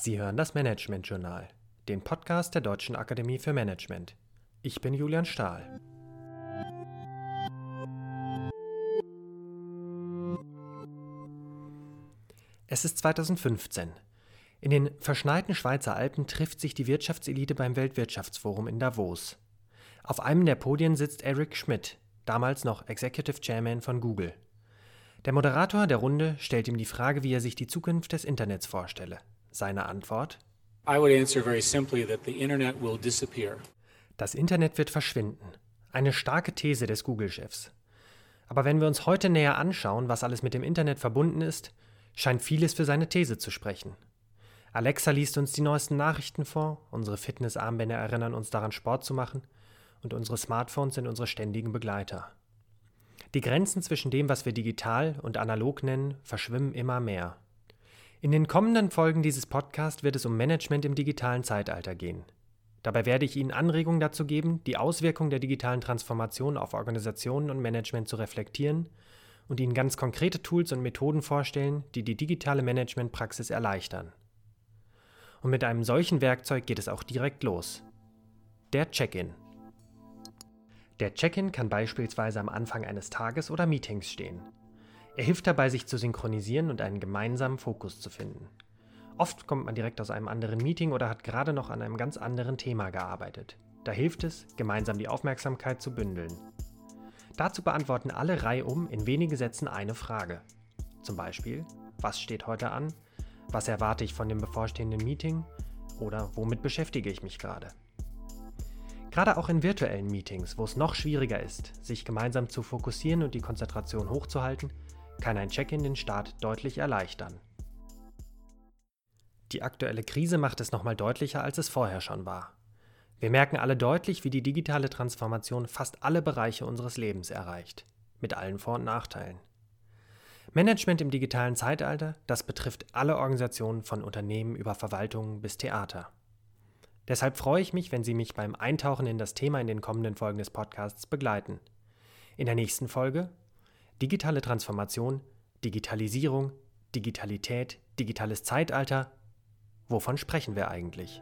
Sie hören das Management Journal, den Podcast der Deutschen Akademie für Management. Ich bin Julian Stahl. Es ist 2015. In den verschneiten Schweizer Alpen trifft sich die Wirtschaftselite beim Weltwirtschaftsforum in Davos. Auf einem der Podien sitzt Eric Schmidt, damals noch Executive Chairman von Google. Der Moderator der Runde stellt ihm die Frage, wie er sich die Zukunft des Internets vorstelle. Seine Antwort? Das Internet wird verschwinden. Eine starke These des Google-Chefs. Aber wenn wir uns heute näher anschauen, was alles mit dem Internet verbunden ist, scheint vieles für seine These zu sprechen. Alexa liest uns die neuesten Nachrichten vor, unsere Fitnessarmbänder erinnern uns daran, Sport zu machen, und unsere Smartphones sind unsere ständigen Begleiter. Die Grenzen zwischen dem, was wir digital und analog nennen, verschwimmen immer mehr. In den kommenden Folgen dieses Podcasts wird es um Management im digitalen Zeitalter gehen. Dabei werde ich Ihnen Anregungen dazu geben, die Auswirkungen der digitalen Transformation auf Organisationen und Management zu reflektieren und Ihnen ganz konkrete Tools und Methoden vorstellen, die die digitale Managementpraxis erleichtern. Und mit einem solchen Werkzeug geht es auch direkt los. Der Check-in. Der Check-in kann beispielsweise am Anfang eines Tages oder Meetings stehen. Er hilft dabei, sich zu synchronisieren und einen gemeinsamen Fokus zu finden. Oft kommt man direkt aus einem anderen Meeting oder hat gerade noch an einem ganz anderen Thema gearbeitet. Da hilft es, gemeinsam die Aufmerksamkeit zu bündeln. Dazu beantworten alle reihum in wenigen Sätzen eine Frage. Zum Beispiel, was steht heute an? Was erwarte ich von dem bevorstehenden Meeting? Oder womit beschäftige ich mich gerade? Gerade auch in virtuellen Meetings, wo es noch schwieriger ist, sich gemeinsam zu fokussieren und die Konzentration hochzuhalten, kann ein Check-in den Start deutlich erleichtern. Die aktuelle Krise macht es nochmal deutlicher, als es vorher schon war. Wir merken alle deutlich, wie die digitale Transformation fast alle Bereiche unseres Lebens erreicht, mit allen Vor- und Nachteilen. Management im digitalen Zeitalter, das betrifft alle Organisationen von Unternehmen über Verwaltungen bis Theater. Deshalb freue ich mich, wenn Sie mich beim Eintauchen in das Thema in den kommenden Folgen des Podcasts begleiten. In der nächsten Folge Digitale Transformation, Digitalisierung, Digitalität, digitales Zeitalter. Wovon sprechen wir eigentlich?